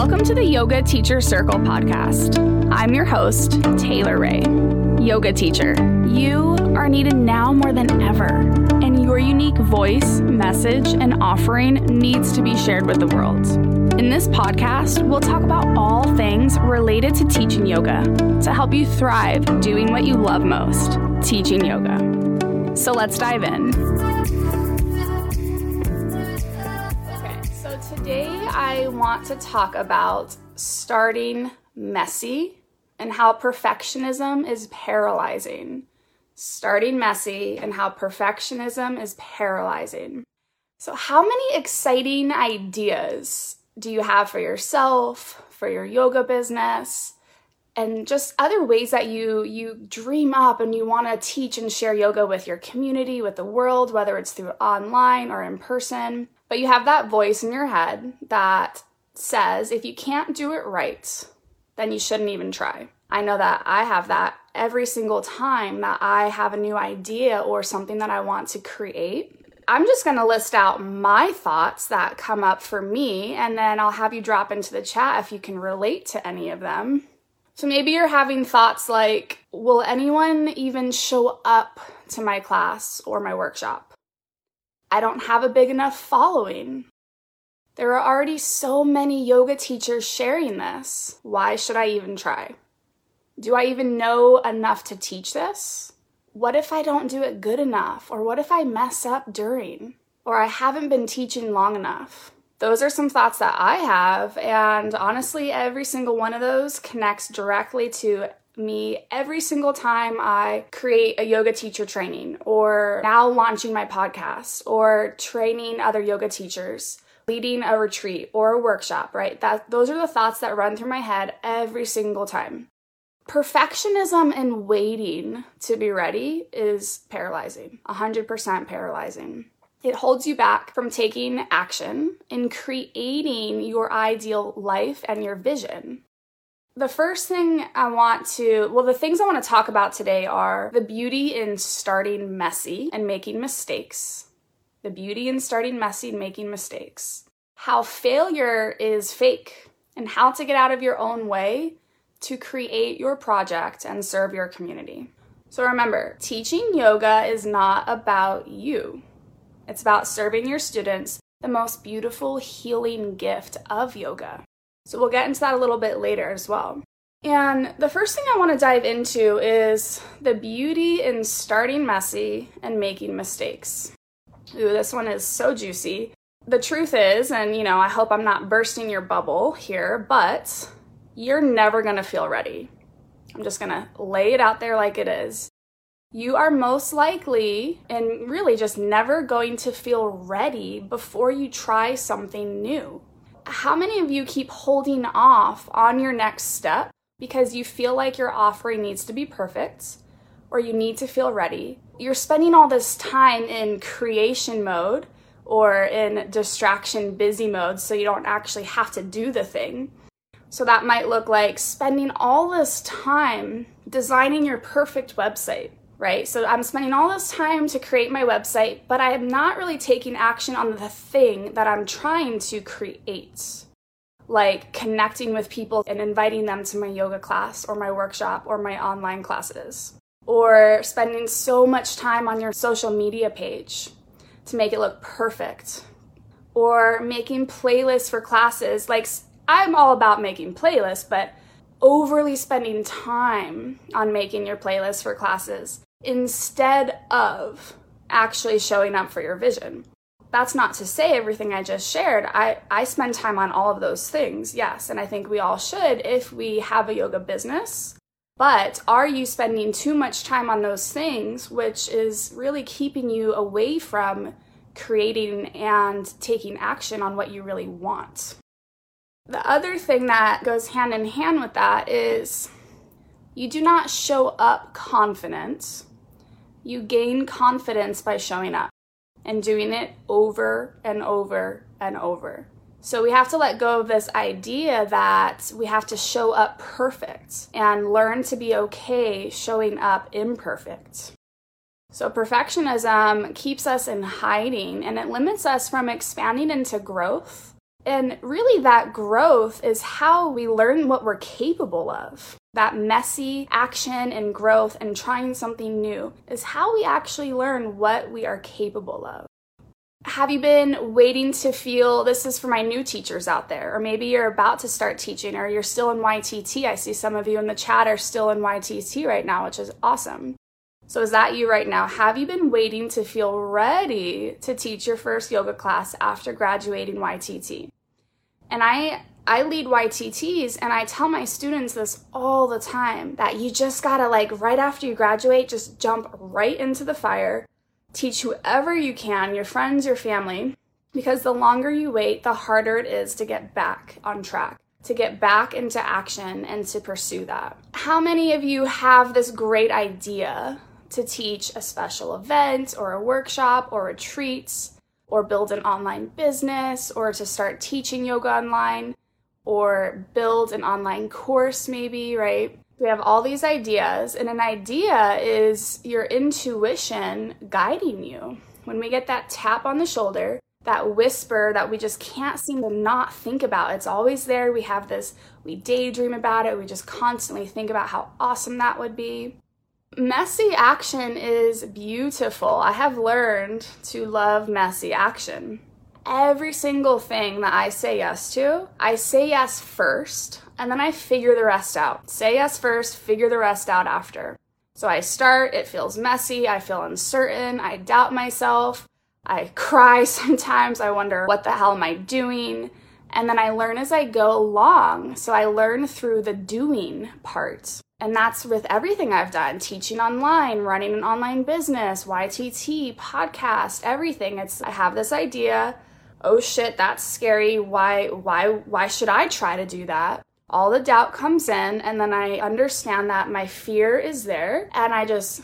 Welcome to the Yoga Teacher Circle podcast. I'm your host, Taylor Ray, yoga teacher. You are needed now more than ever, and your unique voice, message, and offering needs to be shared with the world. In this podcast, we'll talk about all things related to teaching yoga to help you thrive doing what you love most teaching yoga. So let's dive in. Today I want to talk about starting messy and how perfectionism is paralyzing. Starting messy and how perfectionism is paralyzing. So, how many exciting ideas do you have for yourself, for your yoga business, and just other ways that you you dream up and you want to teach and share yoga with your community, with the world, whether it's through online or in person. But you have that voice in your head that says if you can't do it right, then you shouldn't even try. I know that I have that every single time that I have a new idea or something that I want to create. I'm just going to list out my thoughts that come up for me, and then I'll have you drop into the chat if you can relate to any of them. So maybe you're having thoughts like, will anyone even show up to my class or my workshop? I don't have a big enough following. There are already so many yoga teachers sharing this. Why should I even try? Do I even know enough to teach this? What if I don't do it good enough? Or what if I mess up during? Or I haven't been teaching long enough? Those are some thoughts that I have, and honestly, every single one of those connects directly to me every single time I create a yoga teacher training, or now launching my podcast, or training other yoga teachers leading a retreat or a workshop, right? That those are the thoughts that run through my head every single time. Perfectionism and waiting to be ready is paralyzing, 100% paralyzing. It holds you back from taking action in creating your ideal life and your vision. The first thing I want to, well, the things I want to talk about today are the beauty in starting messy and making mistakes, the beauty in starting messy and making mistakes, how failure is fake, and how to get out of your own way to create your project and serve your community. So remember, teaching yoga is not about you. It's about serving your students the most beautiful healing gift of yoga. So we'll get into that a little bit later as well. And the first thing I want to dive into is the beauty in starting messy and making mistakes. Ooh, this one is so juicy. The truth is, and you know, I hope I'm not bursting your bubble here, but you're never going to feel ready. I'm just going to lay it out there like it is you are most likely and really just never going to feel ready before you try something new. How many of you keep holding off on your next step because you feel like your offering needs to be perfect or you need to feel ready? You're spending all this time in creation mode or in distraction busy mode so you don't actually have to do the thing. So that might look like spending all this time designing your perfect website right? So I'm spending all this time to create my website, but I am not really taking action on the thing that I'm trying to create. Like connecting with people and inviting them to my yoga class or my workshop or my online classes. Or spending so much time on your social media page to make it look perfect. Or making playlists for classes. Like, I'm all about making playlists, but overly spending time on making your playlist for classes instead of actually showing up for your vision. That's not to say everything I just shared. I, I spend time on all of those things, yes, and I think we all should if we have a yoga business. But are you spending too much time on those things, which is really keeping you away from creating and taking action on what you really want? The other thing that goes hand in hand with that is you do not show up confident you gain confidence by showing up and doing it over and over and over. So we have to let go of this idea that we have to show up perfect and learn to be okay showing up imperfect. So perfectionism keeps us in hiding and it limits us from expanding into growth And really, that growth is how we learn what we're capable of. That messy action and growth and trying something new is how we actually learn what we are capable of. Have you been waiting to feel this is for my new teachers out there? Or maybe you're about to start teaching or you're still in YTT. I see some of you in the chat are still in YTT right now, which is awesome. So, is that you right now? Have you been waiting to feel ready to teach your first yoga class after graduating YTT? And I I lead YTTs and I tell my students this all the time that you just gotta, like, right after you graduate, just jump right into the fire, teach whoever you can, your friends, your family, because the longer you wait, the harder it is to get back on track, to get back into action and to pursue that. How many of you have this great idea to teach a special event or a workshop or retreats? or build an online business or to start teaching yoga online or build an online course, maybe, right? We have all these ideas, and an idea is your intuition guiding you. When we get that tap on the shoulder, that whisper that we just can't seem to not think about, it's always there. We have this, we daydream about it, we just constantly think about how awesome that would be. Messy action is beautiful. I have learned to love messy action. Every single thing that I say yes to, I say yes first, and then I figure the rest out. Say yes first, figure the rest out after. So I start, it feels messy, I feel uncertain, I doubt myself, I cry sometimes, I wonder what the hell am I doing? And then I learn as I go along. So I learn through the doing part. And that's with everything I've done teaching online, running an online business, YTT, podcast, everything. It's I have this idea. Oh shit, that's scary. Why why why should I try to do that? All the doubt comes in and then I understand that my fear is there and I just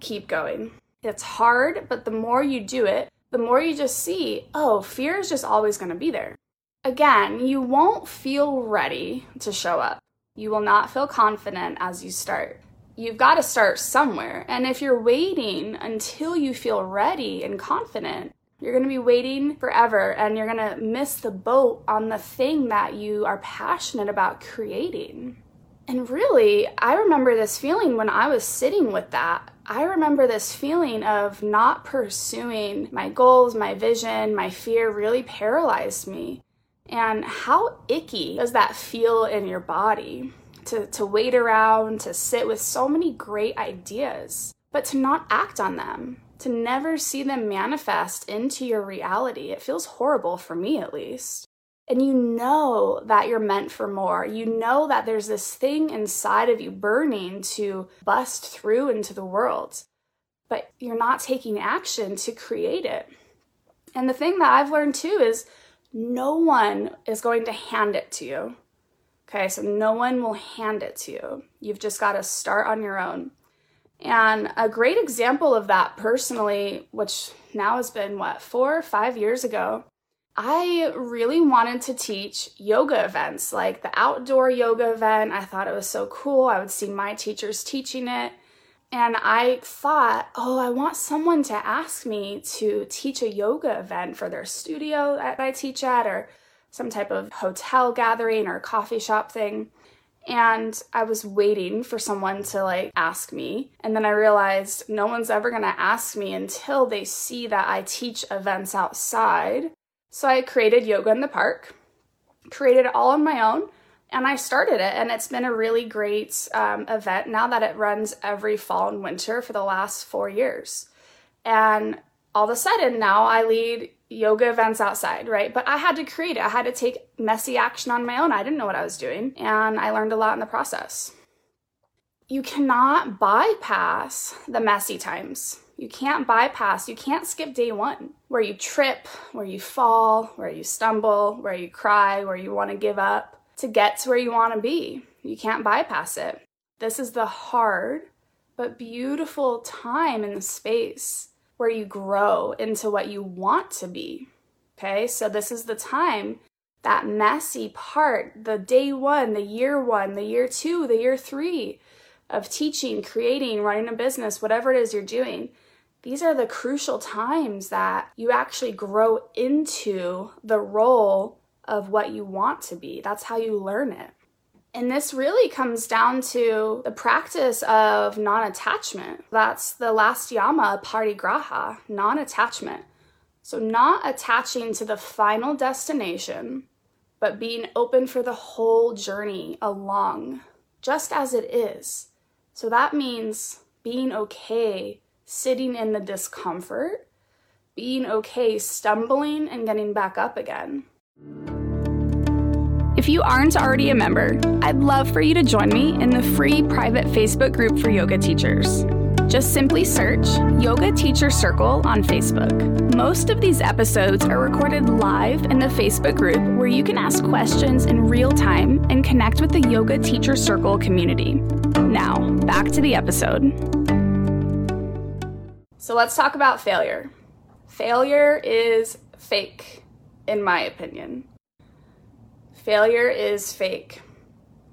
keep going. It's hard, but the more you do it, the more you just see, oh, fear is just always going to be there. Again, you won't feel ready to show up you will not feel confident as you start. You've got to start somewhere. And if you're waiting until you feel ready and confident, you're going to be waiting forever and you're going to miss the boat on the thing that you are passionate about creating. And really, I remember this feeling when I was sitting with that. I remember this feeling of not pursuing my goals, my vision, my fear really paralyzed me. And how icky does that feel in your body to, to wait around, to sit with so many great ideas, but to not act on them, to never see them manifest into your reality? It feels horrible for me, at least. And you know that you're meant for more. You know that there's this thing inside of you burning to bust through into the world, but you're not taking action to create it. And the thing that I've learned too is no one is going to hand it to you. Okay, so no one will hand it to you. You've just got to start on your own. And a great example of that personally, which now has been what, four or five years ago, I really wanted to teach yoga events, like the outdoor yoga event. I thought it was so cool. I would see my teachers teaching it. And I thought, oh, I want someone to ask me to teach a yoga event for their studio that I teach at, or some type of hotel gathering or coffee shop thing. And I was waiting for someone to like ask me. And then I realized no one's ever gonna ask me until they see that I teach events outside. So I created Yoga in the Park, created it all on my own and I started it, and it's been a really great um, event now that it runs every fall and winter for the last four years. And all of a sudden, now I lead yoga events outside, right? But I had to create it, I had to take messy action on my own. I didn't know what I was doing, and I learned a lot in the process. You cannot bypass the messy times. You can't bypass, you can't skip day one where you trip, where you fall, where you stumble, where you cry, where you want to give up to get to where you want to be. You can't bypass it. This is the hard but beautiful time in the space where you grow into what you want to be. Okay, so this is the time, that messy part, the day one, the year one, the year two, the year three of teaching, creating, running a business, whatever it is you're doing. These are the crucial times that you actually grow into the role of what you want to be. That's how you learn it. And this really comes down to the practice of non attachment. That's the last yama, aparigraha, non attachment. So, not attaching to the final destination, but being open for the whole journey along, just as it is. So, that means being okay sitting in the discomfort, being okay stumbling and getting back up again. If you aren't already a member, I'd love for you to join me in the free private Facebook group for yoga teachers. Just simply search Yoga Teacher Circle on Facebook. Most of these episodes are recorded live in the Facebook group where you can ask questions in real time and connect with the Yoga Teacher Circle community. Now, back to the episode. So let's talk about failure. Failure is fake, in my opinion. Failure is fake.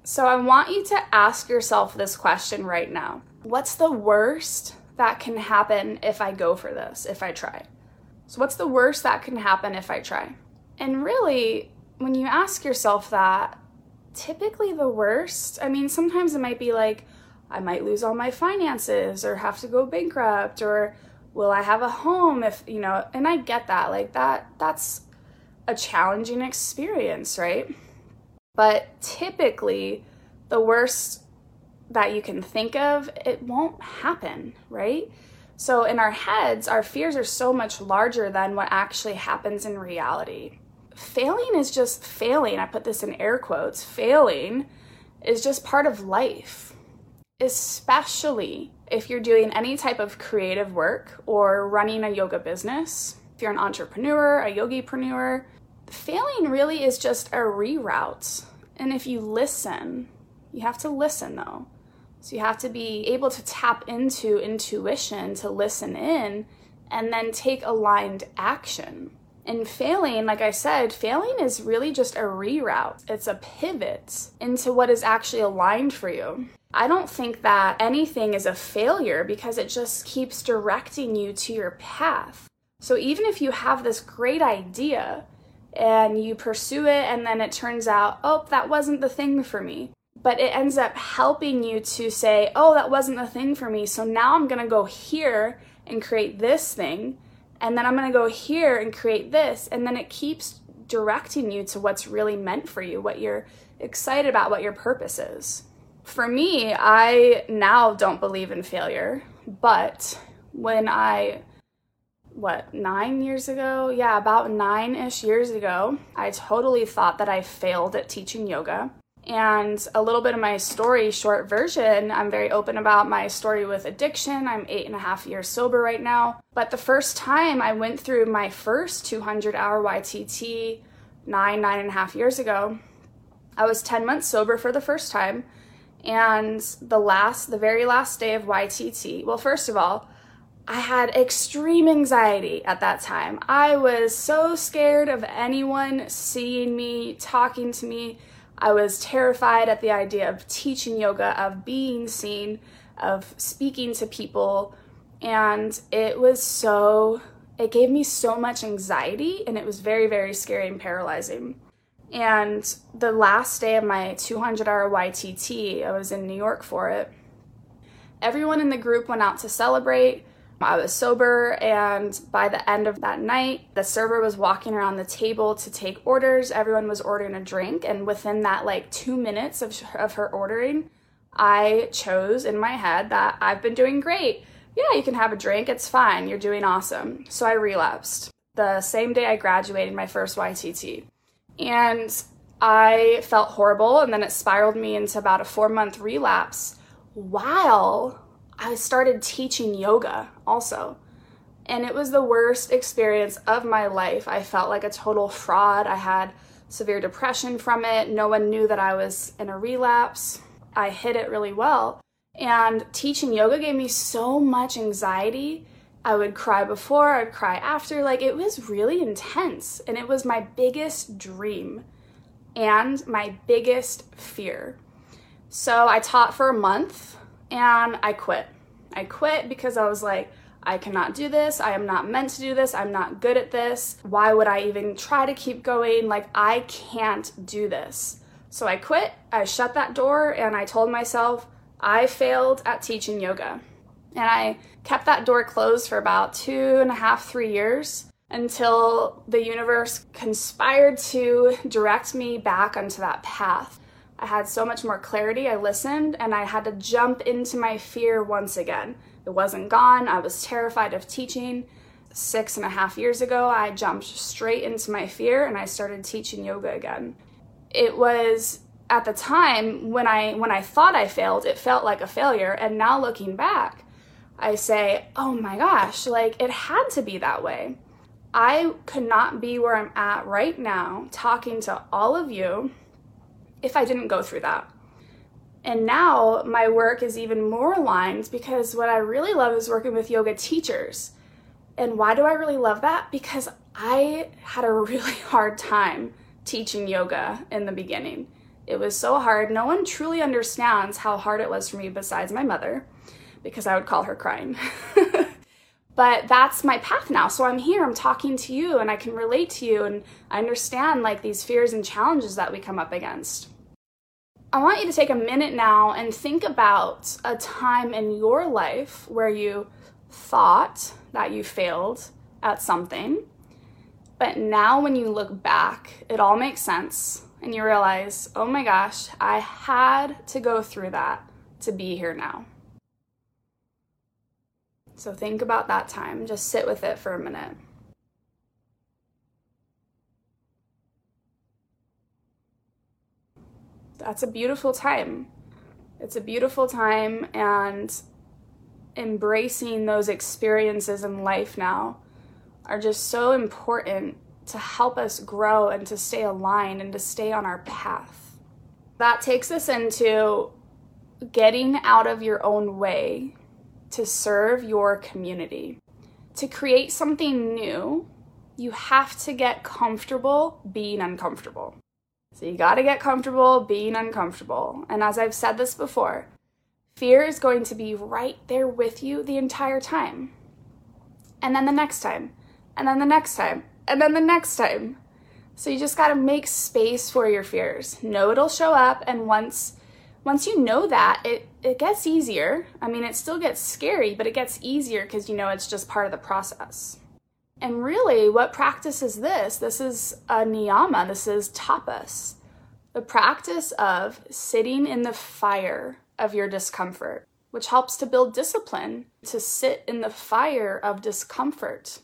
So I want you to ask yourself this question right now what's the worst that can happen if I go for this, if I try? So, what's the worst that can happen if I try? And really, when you ask yourself that, typically the worst, I mean, sometimes it might be like, I might lose all my finances or have to go bankrupt or will I have a home if, you know, and I get that. Like that that's a challenging experience, right? But typically the worst that you can think of, it won't happen, right? So in our heads, our fears are so much larger than what actually happens in reality. Failing is just failing. I put this in air quotes. Failing is just part of life, especially if you're doing any type of creative work or running a yoga business. If you're an entrepreneur, a yogipreneur, failing really is just a reroute. And if you listen, you have to listen though. So you have to be able to tap into intuition to listen in and then take aligned action. And failing, like I said, failing is really just a reroute. It's a pivot into what is actually aligned for you. I don't think that anything is a failure because it just keeps directing you to your path. So even if you have this great idea and you pursue it and then it turns out, oh, that wasn't the thing for me, but it ends up helping you to say, oh, that wasn't the thing for me. So now I'm going to go here and create this thing. And then I'm going to go here and create this. And then it keeps directing you to what's really meant for you, what you're excited about, what your purpose is. For me, I now don't believe in failure. But when I, what, nine years ago? Yeah, about nine ish years ago, I totally thought that I failed at teaching yoga. And a little bit of my story, short version, I'm very open about my story with addiction. I'm eight and a half years sober right now. But the first time I went through my first 200 hour YTT nine, nine and a half years ago, I was 10 months sober for the first time. And the last, the very last day of YTT, well, first of all, I had extreme anxiety at that time. I was so scared of anyone seeing me, talking to me I was terrified at the idea of teaching yoga, of being seen, of speaking to people. And it was so, it gave me so much anxiety and it was very, very scary and paralyzing. And the last day of my 200 hour YTT, I was in New York for it. Everyone in the group went out to celebrate. I was sober, and by the end of that night, the server was walking around the table to take orders. Everyone was ordering a drink, and within that, like two minutes of, of her ordering, I chose in my head that I've been doing great. Yeah, you can have a drink, it's fine, you're doing awesome. So I relapsed the same day I graduated my first YTT. And I felt horrible, and then it spiraled me into about a four month relapse while I started teaching yoga also. And it was the worst experience of my life. I felt like a total fraud. I had severe depression from it. No one knew that I was in a relapse. I hid it really well. And teaching yoga gave me so much anxiety. I would cry before, I'd cry after. Like it was really intense. And it was my biggest dream and my biggest fear. So I taught for a month and I quit. I quit because I was like, I cannot do this. I am not meant to do this. I'm not good at this. Why would I even try to keep going? Like, I can't do this. So I quit, I shut that door, and I told myself I failed at teaching yoga. And I kept that door closed for about two and a half, three years until the universe conspired to direct me back onto that path. I had so much more clarity. I listened and I had to jump into my fear once again. It wasn't gone. I was terrified of teaching. Six and a half years ago, I jumped straight into my fear and I started teaching yoga again. It was at the time when I when I thought I failed, it felt like a failure. And now looking back, I say, oh my gosh, like it had to be that way. I could not be where I'm at right now talking to all of you if I didn't go through that. And now my work is even more aligned because what I really love is working with yoga teachers. And why do I really love that? Because I had a really hard time teaching yoga in the beginning. It was so hard. No one truly understands how hard it was for me besides my mother because I would call her crying. but that's my path now. So I'm here, I'm talking to you, and I can relate to you, and I understand like these fears and challenges that we come up against. I want you to take a minute now and think about a time in your life where you thought that you failed at something, but now when you look back, it all makes sense and you realize, oh my gosh, I had to go through that to be here now. So think about that time. Just sit with it for a minute. that's a beautiful time. It's a beautiful time, and embracing those experiences in life now are just so important to help us grow and to stay aligned and to stay on our path. That takes us into getting out of your own way to serve your community. To create something new, you have to get comfortable being uncomfortable. So you got to get comfortable being uncomfortable. And as I've said this before, fear is going to be right there with you the entire time. And then the next time, and then the next time, and then the next time. So you just got to make space for your fears. Know it'll show up and once once you know that, it it gets easier. I mean, it still gets scary, but it gets easier because you know it's just part of the process. And really, what practice is this? This is a niyama, this is tapas, the practice of sitting in the fire of your discomfort, which helps to build discipline to sit in the fire of discomfort.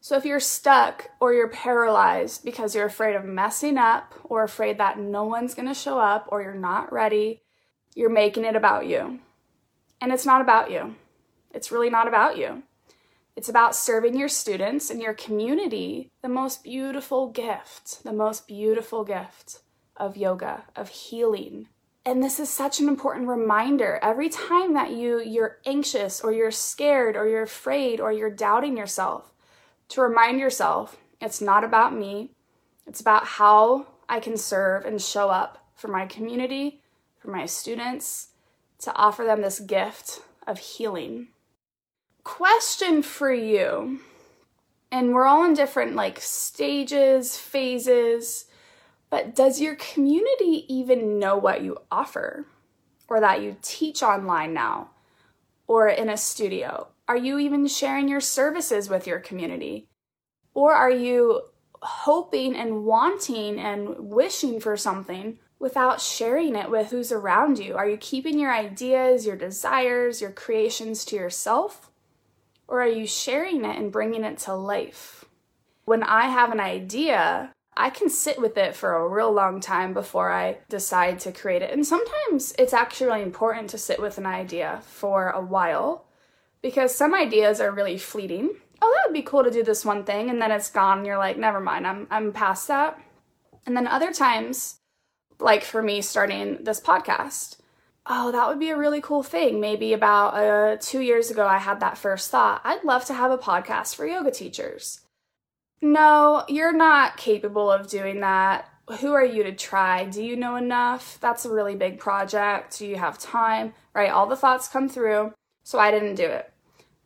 So, if you're stuck or you're paralyzed because you're afraid of messing up or afraid that no one's gonna show up or you're not ready, you're making it about you. And it's not about you. It's really not about you. It's about serving your students and your community the most beautiful gift, the most beautiful gift of yoga, of healing. And this is such an important reminder. Every time that you you're anxious or you're scared or you're afraid or you're doubting yourself, to remind yourself, it's not about me. It's about how I can serve and show up for my community, for my students, to offer them this gift of healing. Question for you. And we're all in different like stages phases but does your community even know what you offer or that you teach online now or in a studio? Are you even sharing your services with your community? Or are you hoping and wanting and wishing for something without sharing it with who's around you? Are you keeping your ideas, your desires, your creations to yourself? Or are you sharing it and bringing it to life? When I have an idea, I can sit with it for a real long time before I decide to create it. And sometimes it's actually really important to sit with an idea for a while because some ideas are really fleeting. Oh, that would be cool to do this one thing, and then it's gone, and you're like, never mind, I'm, I'm past that. And then other times, like for me starting this podcast, oh, that would be a really cool thing. Maybe about uh, two years ago, I had that first thought. I'd love to have a podcast for yoga teachers. No, you're not capable of doing that. Who are you to try? Do you know enough? That's a really big project. Do you have time? Right? All the thoughts come through. So I didn't do it.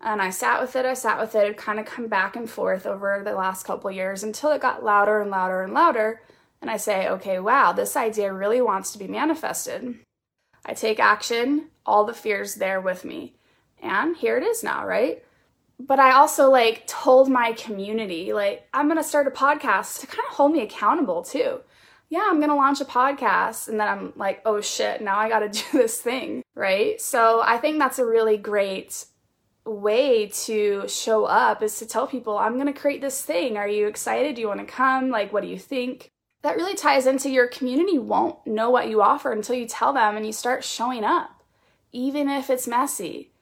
And I sat with it, I sat with it, it kind of come back and forth over the last couple years until it got louder and louder and louder. And I say, okay, wow, this idea really wants to be manifested. I take action, all the fears there with me. And here it is now, right? But I also like told my community, like, I'm gonna start a podcast to kind of hold me accountable too. Yeah, I'm gonna launch a podcast. And then I'm like, oh shit, now I gotta do this thing, right? So I think that's a really great way to show up is to tell people, I'm going to create this thing. Are you excited? Do you want to come? Like, what do you think? That really ties into your community won't know what you offer until you tell them and you start showing up, even if it's messy.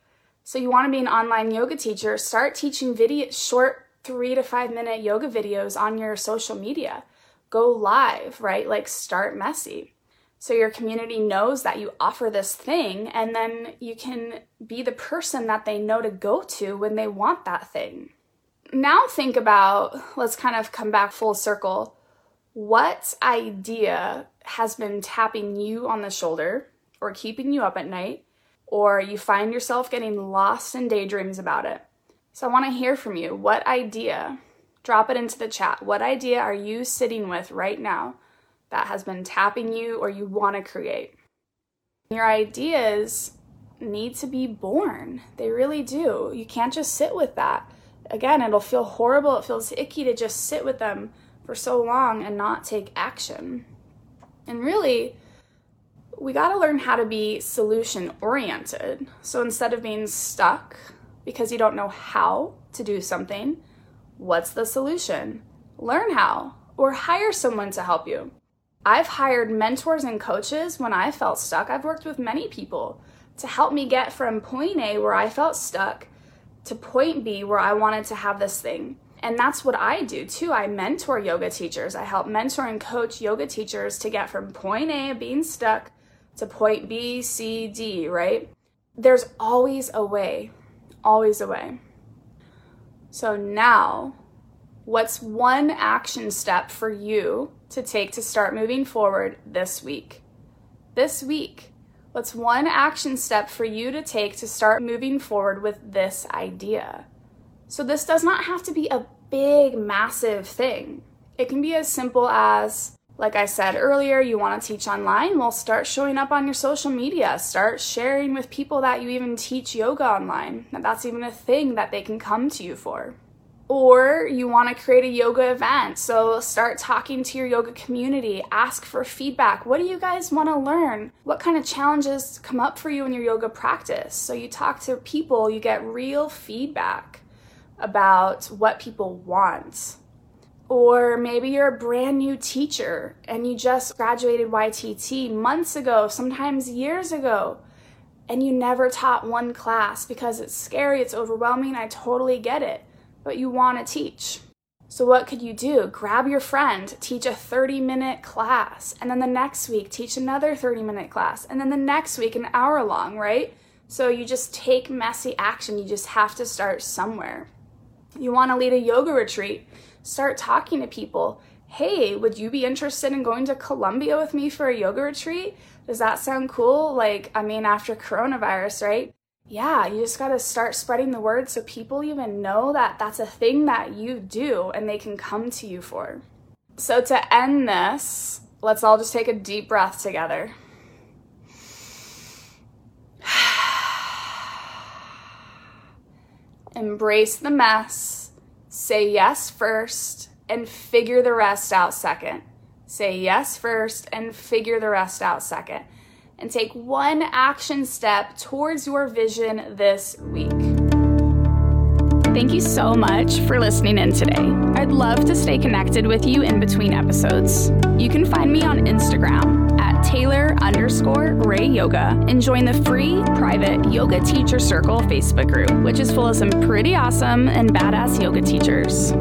So, you want to be an online yoga teacher, start teaching video, short three to five minute yoga videos on your social media. Go live, right? Like, start messy so your community knows that you offer this thing and then you can be the person that they know to go to when they want that thing now think about let's kind of come back full circle what idea has been tapping you on the shoulder or keeping you up at night or you find yourself getting lost in daydreams about it so i want to hear from you what idea drop it into the chat what idea are you sitting with right now that has been tapping you or you want to create. Your ideas need to be born. They really do. You can't just sit with that. Again, it'll feel horrible. It feels icky to just sit with them for so long and not take action. And really, we got to learn how to be solution oriented. So instead of being stuck because you don't know how to do something, what's the solution? Learn how or hire someone to help you. I've hired mentors and coaches when I felt stuck. I've worked with many people to help me get from point A, where I felt stuck, to point B, where I wanted to have this thing. And that's what I do too. I mentor yoga teachers. I help mentor and coach yoga teachers to get from point A, being stuck, to point B, C, D, right? There's always a way, always a way. So now, what's one action step for you to take to start moving forward this week. This week, what's one action step for you to take to start moving forward with this idea? So, this does not have to be a big, massive thing. It can be as simple as, like I said earlier, you want to teach online? Well, start showing up on your social media. Start sharing with people that you even teach yoga online, that that's even a thing that they can come to you for or you want to create a yoga event. So start talking to your yoga community, ask for feedback. What do you guys want to learn? What kind of challenges come up for you in your yoga practice? So you talk to people, you get real feedback about what people want. Or maybe you're a brand new teacher and you just graduated YTT months ago, sometimes years ago, and you never taught one class because it's scary, it's overwhelming. I totally get it but you want to teach. So, what could you do? Grab your friend, teach a 30 minute class, and then the next week, teach another 30 minute class, and then the next week, an hour long, right? So, you just take messy action. You just have to start somewhere. You want to lead a yoga retreat, start talking to people. Hey, would you be interested in going to Colombia with me for a yoga retreat? Does that sound cool? Like, I mean, after coronavirus, right? yeah, you just got to start spreading the word so people even know that that's a thing that you do and they can come to you for. So, to end this, let's all just take a deep breath together. Embrace the mess, say yes first, and figure the rest out second. Say yes first and figure the rest out second and take one action step towards your vision this week. Thank you so much for listening in today. I'd love to stay connected with you in between episodes. You can find me on Instagram at Taylor underscore Ray Yoga and join the free private Yoga Teacher Circle Facebook group, which is full of some pretty awesome and badass yoga teachers.